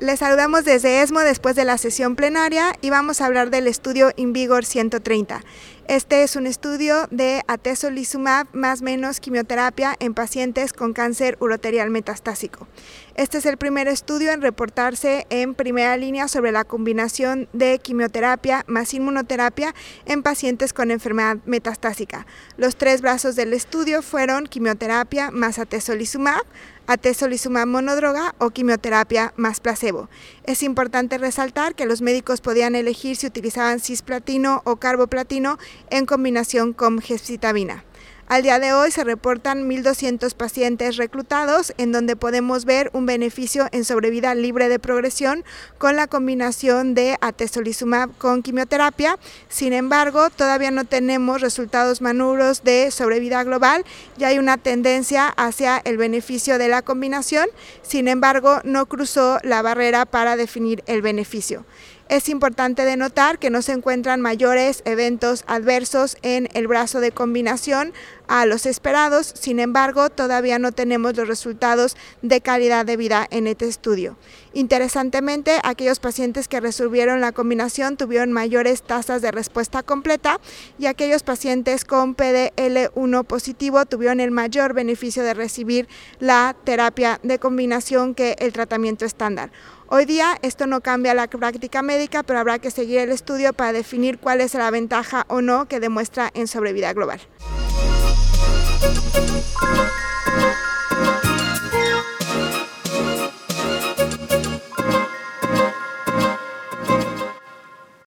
Les saludamos desde ESMO después de la sesión plenaria y vamos a hablar del estudio Invigor 130. Este es un estudio de atezolizumab más menos quimioterapia en pacientes con cáncer uroterial metastásico. Este es el primer estudio en reportarse en primera línea sobre la combinación de quimioterapia más inmunoterapia en pacientes con enfermedad metastásica. Los tres brazos del estudio fueron quimioterapia más atezolizumab, atezolizumab monodroga o quimioterapia más placebo. Es importante resaltar que los médicos podían elegir si utilizaban cisplatino o carboplatino en combinación con gemcitabina. Al día de hoy se reportan 1.200 pacientes reclutados en donde podemos ver un beneficio en sobrevida libre de progresión con la combinación de atezolizumab con quimioterapia. Sin embargo, todavía no tenemos resultados manuros de sobrevida global y hay una tendencia hacia el beneficio de la combinación. Sin embargo, no cruzó la barrera para definir el beneficio. Es importante denotar que no se encuentran mayores eventos adversos en el brazo de combinación a los esperados, sin embargo, todavía no tenemos los resultados de calidad de vida en este estudio. Interesantemente, aquellos pacientes que resolvieron la combinación tuvieron mayores tasas de respuesta completa y aquellos pacientes con PDL1 positivo tuvieron el mayor beneficio de recibir la terapia de combinación que el tratamiento estándar. Hoy día esto no cambia la práctica médica, pero habrá que seguir el estudio para definir cuál es la ventaja o no que demuestra en sobrevida global. Música